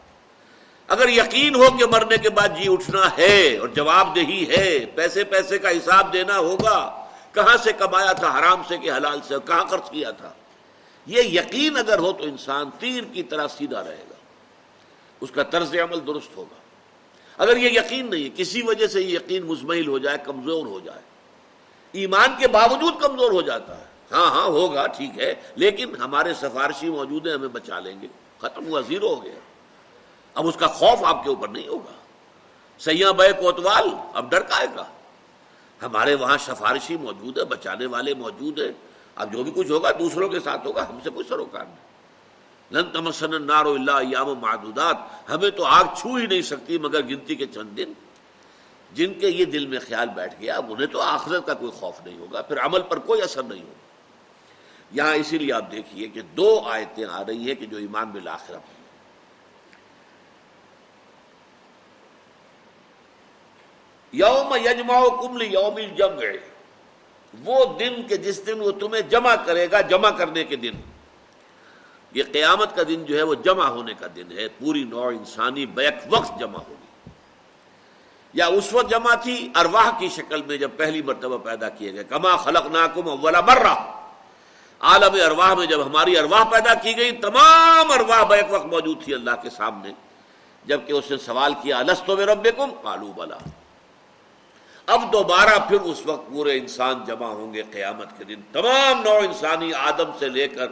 اگر یقین ہو کہ مرنے کے بعد جی اٹھنا ہے اور جواب دہی ہے، پیسے پیسے کا حساب دینا ہوگا۔ کہاں سے کمایا تھا؟ حرام سے کہ حلال سے؟ کہاں خرچ کیا تھا؟ یہ یقین اگر ہو تو انسان تیر کی طرح سیدھا رہے گا۔ اس کا طرز عمل درست ہوگا۔ اگر یہ یقین نہیں کسی وجہ سے یہ یقین مزمل ہو جائے، کمزور ہو جائے ایمان کے باوجود کمزور ہو جاتا ہے۔ ہاں ہاں ہوگا، ٹھیک ہے، لیکن ہمارے سفارشی موجود ہیں، ہمیں بچا لیں گے۔ ختم ہوا، زیرو ہو گیا۔ اب اس کا خوف آپ کے اوپر نہیں ہوگا۔ سیاح بے کوتوال، اب ڈر کا گا۔ ہمارے وہاں سفارشی موجود ہے بچانے والے موجود ہیں۔ اب جو بھی کچھ ہوگا، دوسروں کے ساتھ ہوگا، ہم سے کوئی سروکار نہیں۔ لن تمسن نارو اللہ یام معدودات۔ ہمیں تو آگ چھو ہی نہیں سکتی مگر گنتی کے چند دن۔ جن کے یہ دل میں خیال بیٹھ گیا، اب انہیں تو آخرت کا کوئی خوف نہیں ہوگا، پھر عمل پر کوئی اثر نہیں ہوگا۔ یہاں اسی لیے آپ دیکھیے کہ دو آیتیں آ رہی ہیں کہ جو ایمان بالآخرہ یوم یجما کمل یوم جمع وہ دن کے جس دن وہ تمہیں جمع کرے گا، جمع کرنے کے دن۔ یہ قیامت کا دن جو ہے، وہ جمع ہونے کا دن ہے۔ پوری نوع انسانی بیک وقت جمع ہوگی۔ یا اس وقت جمع تھی ارواح کی شکل میں جب پہلی مرتبہ پیدا کیے گئے، کما خلق ناکم اولا مرہ۔ عالم ارواح میں جب ہماری ارواح پیدا کی گئی، تمام ارواح بیک وقت موجود تھی اللہ کے سامنے۔ جبکہ اس نے سوال کیا السطو میں رب کم کالو بلا۔ اب دوبارہ پھر اس وقت پورے انسان جمع ہوں گے قیامت کے دن۔ تمام نو انسانی آدم سے لے کر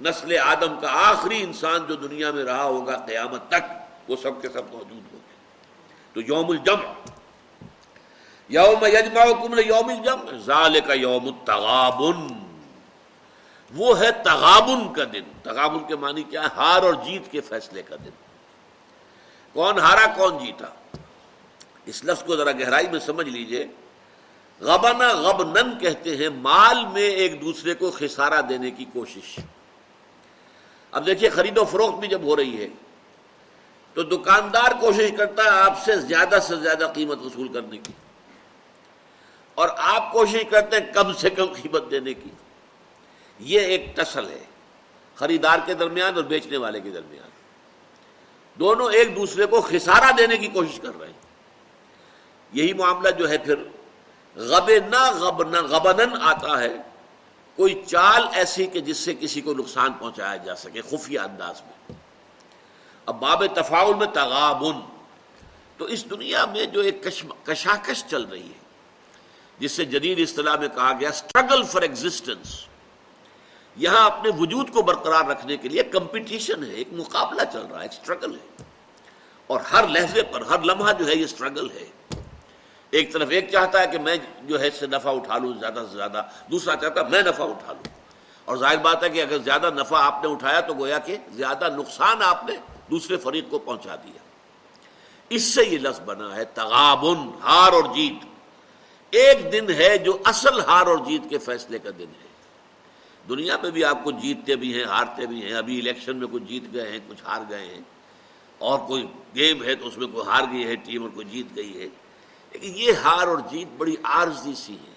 نسل آدم کا آخری انسان جو دنیا میں رہا ہوگا قیامت تک، وہ سب کے سب موجود ہوں تو یوم الجمع۔ یوم یجمعکم یوم الجمع. ذالک یوم التغابن. وہ ہے تغابن کا دن. تغابن کے معنی کیا ہے؟ ہار اور جیت کے فیصلے کا دن. کون ہارا، کون جیتا؟ اس لفظ کو ذرا گہرائی میں سمجھ لیجیے. غبنا غبنن کہتے ہیں مال میں ایک دوسرے کو خسارہ دینے کی کوشش. اب دیکھیے، خرید و فروخت بھی جب ہو رہی ہے، تو دکاندار کوشش کرتا ہے آپ سے زیادہ سے زیادہ قیمت وصول کرنے کی. اور آپ کوشش کرتے ہیں کم سے کم قیمت دینے کی۔ یہ ایک ٹسل ہے خریدار کے درمیان اور بیچنے والے کے درمیان۔ دونوں ایک دوسرے کو خسارہ دینے کی کوشش کر رہے ہیں۔ یہی معاملہ جو ہے پھر غب نہ غبنن آتا ہے۔ کوئی چال ایسی کہ جس سے کسی کو نقصان پہنچایا جا سکے خفیہ انداز میں۔ اب باب تفاول میں تغابن۔ تو اس دنیا میں جو ایک کشاکش چل رہی ہے جس سے جدید اصطلاح میں کہا گیا اسٹرگل فار ایگزٹینس یہاں اپنے وجود کو برقرار رکھنے کے لیے کمپٹیشن ہے، ایک مقابلہ چل رہا ہے، ایک اسٹرگل ہے۔ اور ہر لہجے پر، ہر لمحہ جو ہے یہ اسٹرگل ہے۔ ایک طرف ایک چاہتا ہے کہ میں جو ہے اس سے نفع اٹھا لوں، زیادہ سے زیادہ۔ دوسرا چاہتا ہے میں نفع اٹھا لوں۔ اور ظاہر بات ہے کہ اگر زیادہ نفع آپ نے اٹھایا تو گویا کہ زیادہ نقصان آپ نے دوسرے فریق کو پہنچا دیا۔ اس سے یہ لفظ بنا ہے تغابن، ہار اور جیت۔ ایک دن ہے جو اصل ہار اور جیت کے فیصلے کا دن ہے۔ دنیا میں بھی آپ کچھ جیتتے بھی ہیں، ہارتے بھی ہیں، ابھی الیکشن میں کچھ جیت گئے ہیں، کچھ ہار گئے ہیں۔ اور کوئی گیم ہے تو اس میں کوئی ہار گئی ہے ٹیم اور کوئی جیت گئی ہے۔ لیکن یہ ہار اور جیت بڑی عارضی سی ہے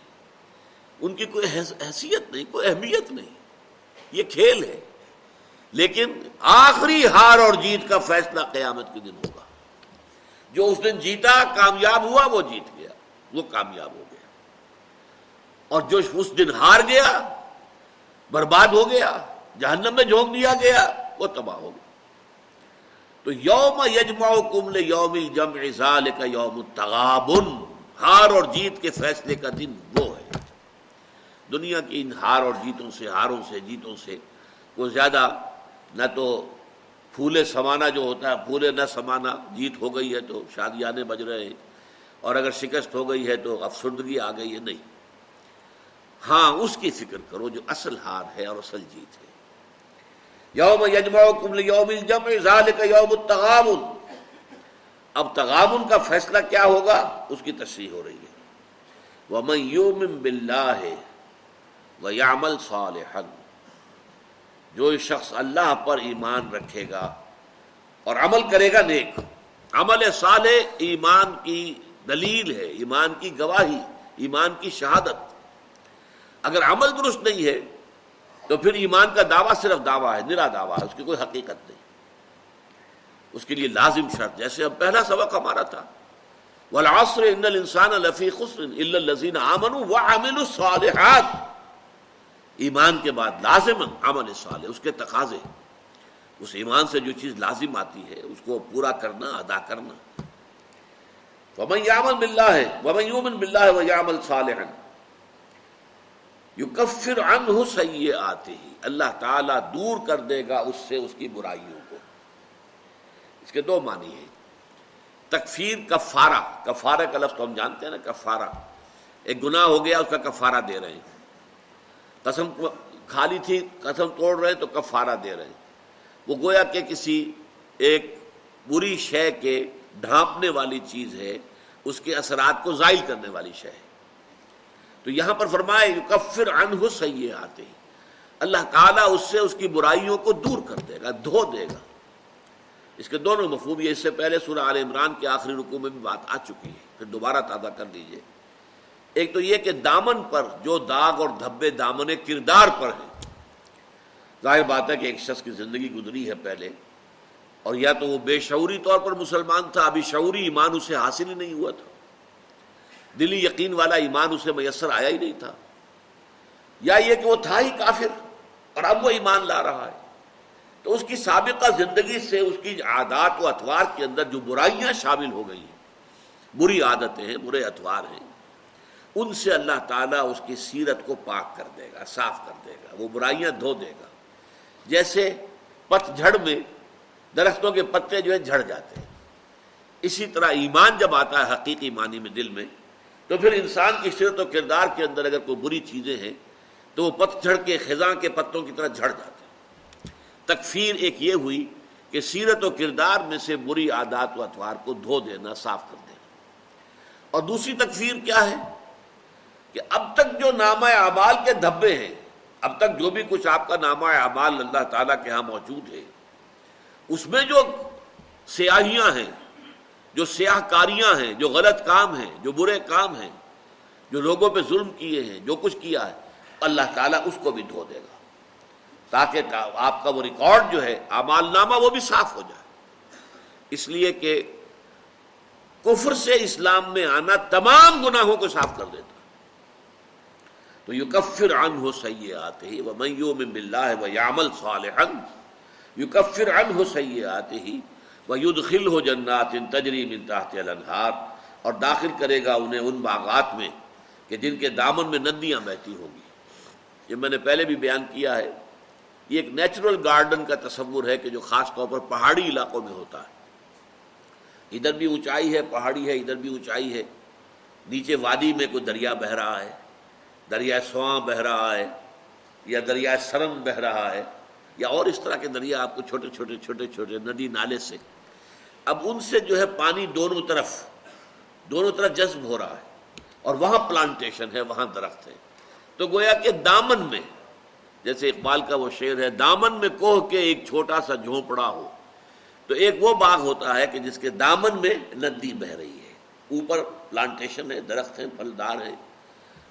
ان کی کوئی حیثیت نہیں، کوئی اہمیت نہیں۔ یہ کھیل ہے۔ لیکن آخری ہار اور جیت کا فیصلہ قیامت کے دن ہوگا۔ جو اس دن جیتا، کامیاب ہوا، وہ جیت گیا۔ وہ کامیاب ہو گیا۔ اور جو اس دن ہار گیا، برباد ہو گیا، جہنم میں جھونک دیا گیا، وہ تباہ ہو گیا۔ تو یوم یجما کمل یوم جم کا یوم تغابن ہار اور جیت کے فیصلے کا دن وہ ہے۔ دنیا کی ان ہار اور جیتوں سے، ہاروں سے، جیتوں سے کوئی زیادہ نہ تو پھولے سمانا جو ہوتا ہے، پھولے نہ سمانا، جیت ہو گئی ہے تو شادیانے بج رہے ہیں۔ اور اگر شکست ہو گئی ہے تو افسردگی آ گئی ہے، نہیں۔ ہاں اس کی فکر کرو جو اصل ہار ہے اور اصل جیت ہے۔ یوم یوم یوم التغامن اب تغامن کا فیصلہ کیا ہوگا؟ اس کی تشریح ہو رہی ہے۔ وہ یوم بلّہ ہے وہ یامل جو شخص اللہ پر ایمان رکھے گا اور عمل کرے گا، نیک۔ عمل صالح ایمان کی دلیل ہے، ایمان کی گواہی، ایمان کی شہادت۔ اگر عمل درست نہیں ہے، تو پھر ایمان کا دعویٰ صرف دعویٰ ہے، نرا دعویٰ ہے، اس کی کوئی حقیقت نہیں۔ اس کے لیے لازم شرط، جیسے اب پہلا سبق ہمارا تھا۔ والعصر ان الانسان لفی خسر الا الذين امنوا وعملوا الصالحات۔ ایمان کے بعد لازم عمل صالح، اس کے تقاضے۔ اس ایمان سے جو چیز لازم آتی ہے، اس کو پورا کرنا، ادا کرنا۔ ومن يعمل بالله، ومن يؤمن بالله ويعمل صالحا. یو کفر ان آتے ہی اللہ تعالیٰ دور کر دے گا اس سے اس کی برائیوں کو. اس کے دو معنی ہیں. تکفیر کفارہ. کفارہ کا لفظ تو ہم جانتے ہیں نا، کفارہ. ایک گناہ ہو گیا، اس کا کفارہ دے رہے ہیں. قسم خالی تھی، قسم توڑ رہے تو کفارہ دے رہے ہیں. وہ گویا کہ کسی ایک بری شے کے ڈھانپنے والی چیز ہے، اس کے اثرات کو زائل کرنے والی شے ہے۔ تو یہاں پر فرمائے کفر عنہ سیے آتے اللہ تعالیٰ اس سے اس کی برائیوں کو دور کر دے گا، دھو دے گا۔ اس کے دونوں مفہوم، یہ اس سے پہلے سورہ عال عمران کے آخری رکو میں بھی بات آ چکی ہے۔ پھر دوبارہ تازہ کر دیجیے۔ ایک تو یہ کہ دامن پر جو داغ اور دھبے دامن کردار پر ہیں ظاہر بات ہے کہ ایک شخص کی زندگی گزری ہے پہلے۔ اور یا تو وہ بے شعوری طور پر مسلمان تھا، ابھی شعوری ایمان اسے حاصل ہی نہیں ہوا تھا۔ دلی یقین والا ایمان اسے میسر آیا ہی نہیں تھا۔ یا یہ کہ وہ تھا ہی کافر اور اب وہ ایمان لا رہا ہے۔ تو اس کی سابقہ زندگی سے اس کی عادات و اتوار کے اندر جو برائیاں شامل ہو گئی ہیں، بری عادتیں ہیں، برے اتوار ہیں، ان سے اللہ تعالیٰ اس کی سیرت کو پاک کر دے گا، صاف کر دے گا، وہ برائیاں دھو دے گا۔ جیسے پت جھڑ میں درختوں کے پتے جو ہے جھڑ جاتے ہیں۔ اسی طرح ایمان جب آتا ہے حقیقی معنی میں دل میں، تو پھر انسان کی صرت و کردار کے اندر اگر کوئی بری چیزیں ہیں، تو وہ پت جھڑ کے خزاں کے پتوں کی طرح جھڑ جاتے ہیں۔ تکفیر ایک یہ ہوئی کہ سیرت و کردار میں سے بری عادات و اتوار کو دھو دینا، صاف کر دینا۔ اور دوسری تکفیر کیا ہے؟ کہ اب تک جو نامہ اعمال کے دھبے ہیں، اب تک جو بھی کچھ آپ کا نامہ اعمال اللہ تعالیٰ کے ہاں موجود ہے اس میں جو سیاہیاں ہیں، جو سیاہ کاریاں ہیں، جو غلط کام ہیں، جو برے کام ہیں، جو لوگوں پہ ظلم کیے ہیں، جو کچھ کیا ہے، اللہ تعالیٰ اس کو بھی دھو دے گا۔ تاکہ آپ کا وہ ریکارڈ جو ہے امال نامہ وہ بھی صاف ہو جائے۔ اس لیے کہ کفر سے اسلام میں آنا تمام گناہوں کو صاف کر دیتا۔ تو یو کفر ان ہو سیے آتے ہی وہ میو میں مل وہ یو ہو سیے آتے ہی خل ہو جنات ان تجریم تحت الانہار اور داخل کرے گا انہیں ان باغات میں کہ جن کے دامن میں ندیاں بہتی ہوں گی۔ یہ میں نے پہلے بھی بیان کیا ہے۔ یہ ایک نیچرل گارڈن کا تصور ہے کہ جو خاص طور پر پہاڑی علاقوں میں ہوتا ہے۔ ادھر بھی اونچائی ہے، پہاڑی ہے، ادھر بھی اونچائی ہے۔ نیچے وادی میں کوئی دریا بہ رہا ہے دریا سواں بہ رہا ہے یا دریا سرن بہ رہا ہے۔ یا اور اس طرح کے دریا آپ کو چھوٹے چھوٹے چھوٹے چھوٹے ندی نالے سے اب ان سے جو ہے پانی دونوں طرف دونوں طرف جذب ہو رہا ہے اور وہاں پلانٹیشن ہے، وہاں درخت ہے۔ تو گویا کہ دامن میں، جیسے اقبال کا وہ شعر ہے، دامن میں کوہ کے ایک چھوٹا سا جھونپڑا ہو۔ تو ایک وہ باغ ہوتا ہے کہ جس کے دامن میں ندی بہ رہی ہے۔ اوپر پلانٹیشن ہے، درخت ہیں، پھلدار ہیں۔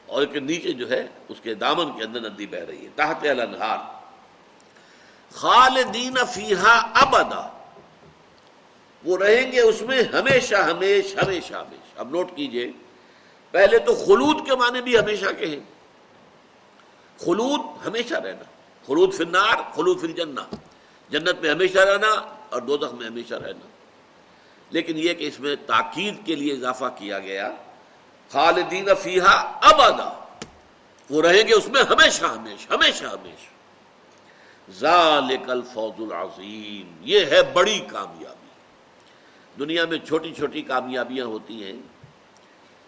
اور ایک نیچے جو ہے، اس کے دامن کے اندر ندی بہ رہی ہے، تحت الانہار۔ خالدین فیہا ابدا۔ وہ رہیں گے اس میں ہمیشہ ہمیش ہمیشہ ہمیشہ۔ اب نوٹ کیجیے، پہلے تو خلود کے معنی بھی ہمیشہ کے ہیں۔ خلود ہمیشہ رہنا۔ خلود فنار خلود فل جنہ جنت میں ہمیشہ رہنا اور دوزخ میں ہمیشہ رہنا۔ لیکن یہ کہ اس میں تاکید کے لیے اضافہ کیا گیا، خالدین فیحا ابادا وہ رہیں گے اس میں ہمیشہ ہمیشہ ہمیشہ ہمیشہ۔ ذالک الفوز العظیم، یہ ہے بڑی کامیابی۔ دنیا میں چھوٹی چھوٹی کامیابیاں ہوتی ہیں۔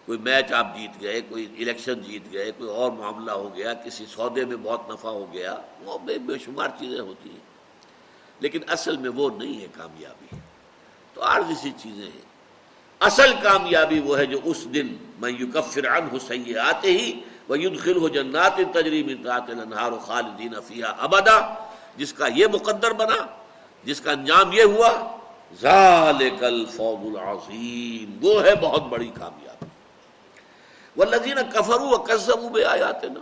کوئی میچ آپ جیت گئے، کوئی الیکشن جیت گئے، کوئی اور معاملہ ہو گیا، کسی سودے میں بہت نفع ہو گیا، وہ بے بے شمار چیزیں ہوتی ہیں۔ لیکن اصل میں وہ نہیں ہے کامیابی۔ تو عارضی سی چیزیں ہیں۔ اصل کامیابی وہ ہے جو اس دن میں یکفر عنہ سیئات ہی وہ ہو جنات تجریم انہار و خالدین فیہا ابدا جس کا یہ مقدر بنا، جس کا انجام یہ ہوا ذالک الفوز العظیم وہ ہے بہت بڑی کامیابی۔ وہ لذین کفرو کسبو بے آیات نا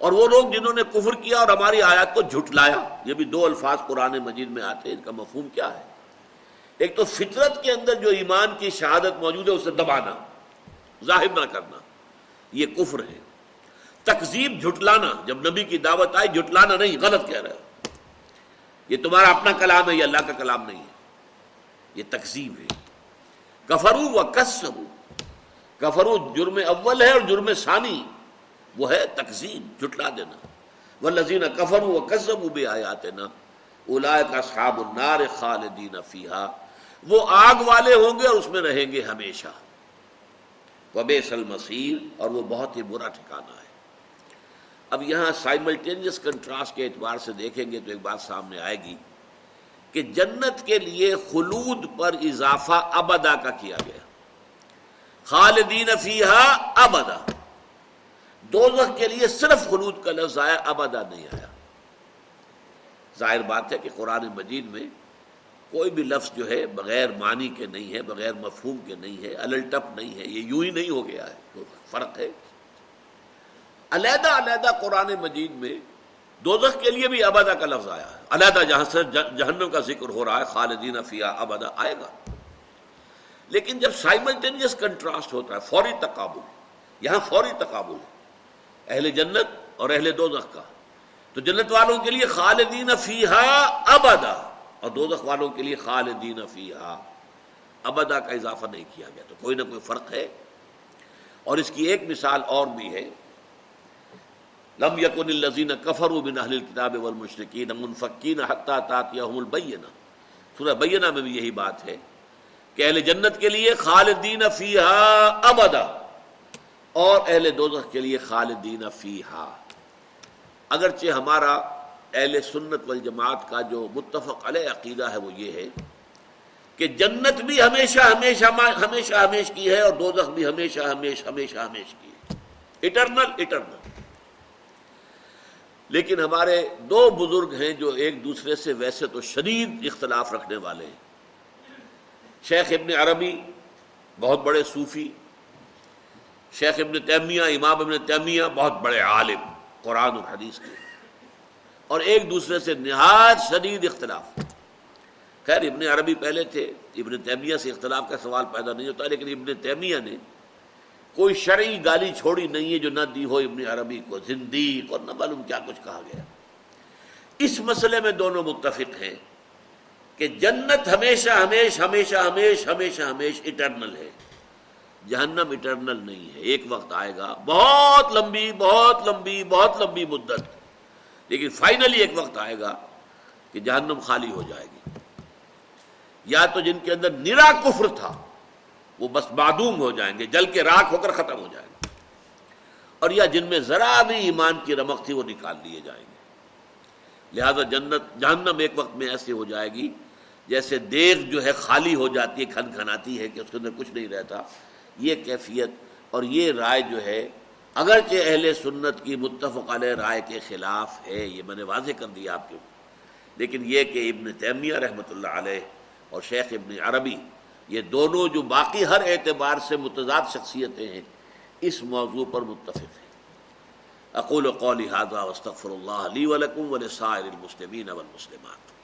اور وہ لوگ جنہوں نے کفر کیا اور ہماری آیات کو جھٹلایا، یہ بھی دو الفاظ قرآن مجید میں آتے ہیں، ان کا مفہوم کیا ہے؟ ایک تو فطرت کے اندر جو ایمان کی شہادت موجود ہے، اسے دبانا، ظاہر نہ کرنا۔ یہ کفر ہے۔ تقزیب جھٹلانا، جب نبی کی دعوت آئی، جھٹلانا نہیں، غلط کہہ رہے ہو یہ تمہارا اپنا کلام ہے، یہ اللہ کا کلام نہیں ہے۔ یہ تقزیب ہے۔ کفرو و کسبو کفرو جرم اول ہے اور جرم ثانی۔ وہ ہے تقزیب جھٹلا دینا۔ وہ لذین کفر و کسب بھی آیات نا الا کا صحاب النار خالدین فیحا وہ آگ والے ہوں گے اور اس میں رہیں گے ہمیشہ۔ وبیس المسیر اور وہ بہت ہی برا ٹھکانا ہے۔ اب یہاں سائملٹینیس کنٹراسٹ کے اعتبار سے دیکھیں گے تو ایک بات سامنے آئے گی کہ جنت کے لیے خلود پر اضافہ ابدا کا کیا گیا۔ خالدین فیحا ابدا۔ دو کے لیے صرف خلود کا لفظ آیا، ابدا نہیں آیا۔ ظاہر بات ہے کہ قرآن مجید میں کوئی بھی لفظ جو ہے بغیر معنی کے نہیں ہے، بغیر مفہوم کے نہیں ہے الٹپ نہیں ہے، یہ یوں ہی نہیں ہو گیا ہے۔ فرق ہے۔ علیحدہ علیحدہ قرآن مجید میں دوزخ کے لیے بھی ابدا کا لفظ آیا ہے۔ علیحدہ جہاں سے، جہنم کا ذکر ہو رہا ہے، خالدین فیا ابدا آئے گا۔ لیکن جب سائملٹینیس کنٹراسٹ ہوتا ہے، فوری تقابل، یہاں فوری تقابل اہل جنت اور اہل دوزخ کا۔ تو جنت والوں کے لیے خالدین فیحا ابدا۔ اور دوزخ والوں کے لیے خالدین فیحا ابدا کا اضافہ نہیں کیا گیا، تو کوئی نہ کوئی فرق ہے۔ اور اس کی ایک مثال اور بھی ہے۔ لم یکن الذین کفروا من اہل الكتاب والمشرکین منفکین حتی تاتیہم البینہ۔ سورہ بینہ میں بھی یہی بات ہے کہ اہل جنت کے لیے خالدین فیہا ابدا، اور اہل دوزخ کے لیے خالدین فیہا۔ اگرچہ ہمارا اہل سنت والجماعت کا جو متفق علیہ عقیدہ ہے وہ یہ ہے کہ جنت بھی ہمیشہ ہمیشہ ہمیشہ ہمیش کی ہے اور دوزخ بھی ہمیشہ ہمیشہ ہمیشہ ہمیش کی ہے۔ اٹرنل اٹرنل لیکن ہمارے دو بزرگ ہیں جو ایک دوسرے سے ویسے تو شدید اختلاف رکھنے والے ہیں۔ شیخ ابن عربی، بہت بڑے صوفی۔ شیخ ابن تیمیہ، امام ابن تیمیہ، بہت بڑے عالم، قرآن و حدیث کے۔ اور ایک دوسرے سے نہایت شدید اختلاف۔ خیر، ابن عربی پہلے تھے، ابن تیمیہ سے اختلاف کا سوال پیدا نہیں ہوتا، لیکن ابن تیمیہ نے کوئی شرعی گالی چھوڑی نہیں ہے جو نہ دی ہو ابن عربی کو، زندیق، اور نہ معلوم کیا کچھ کہا گیا۔ اس مسئلے میں دونوں متفق ہیں کہ جنت ہمیشہ ہمیش ہمیشہ ہمیش ہمیشہ ہمیش اٹرنل ہے۔ جہنم اٹرنل نہیں ہے، ایک وقت آئے گا، بہت لمبی بہت لمبی بہت لمبی مدت۔ لیکن فائنلی ایک وقت آئے گا کہ جہنم خالی ہو جائے گی۔ یا تو جن کے اندر نرا کفر تھا، وہ بس معدوم ہو جائیں گے، جل کے راک ہو کر ختم ہو جائیں گے۔ اور یا جن میں ذرا بھی ایمان کی رمق تھی، وہ نکال لیے جائیں گے۔ لہذا جنت، جہنم ایک وقت میں ایسے ہو جائے گی جیسے دیگ جو ہے خالی ہو جاتی ہے کھن کھناتی ہے کہ اس کے اندر کچھ نہیں رہتا۔ یہ کیفیت اور یہ رائے جو ہے اگرچہ اہل سنت کی متفق علیہ رائے کے خلاف ہے، یہ میں نے واضح کر دیا آپ کے لیکن یہ کہ ابن تیمیہ رحمۃ اللہ علیہ اور شیخ ابن عربی، یہ دونوں جو باقی ہر اعتبار سے متضاد شخصیتیں ہیں، اس موضوع پر متفق ہیں۔ اقول قولی هذا واستغفر اللہ علی ولکم ولسائر المسلمین والمسلمات۔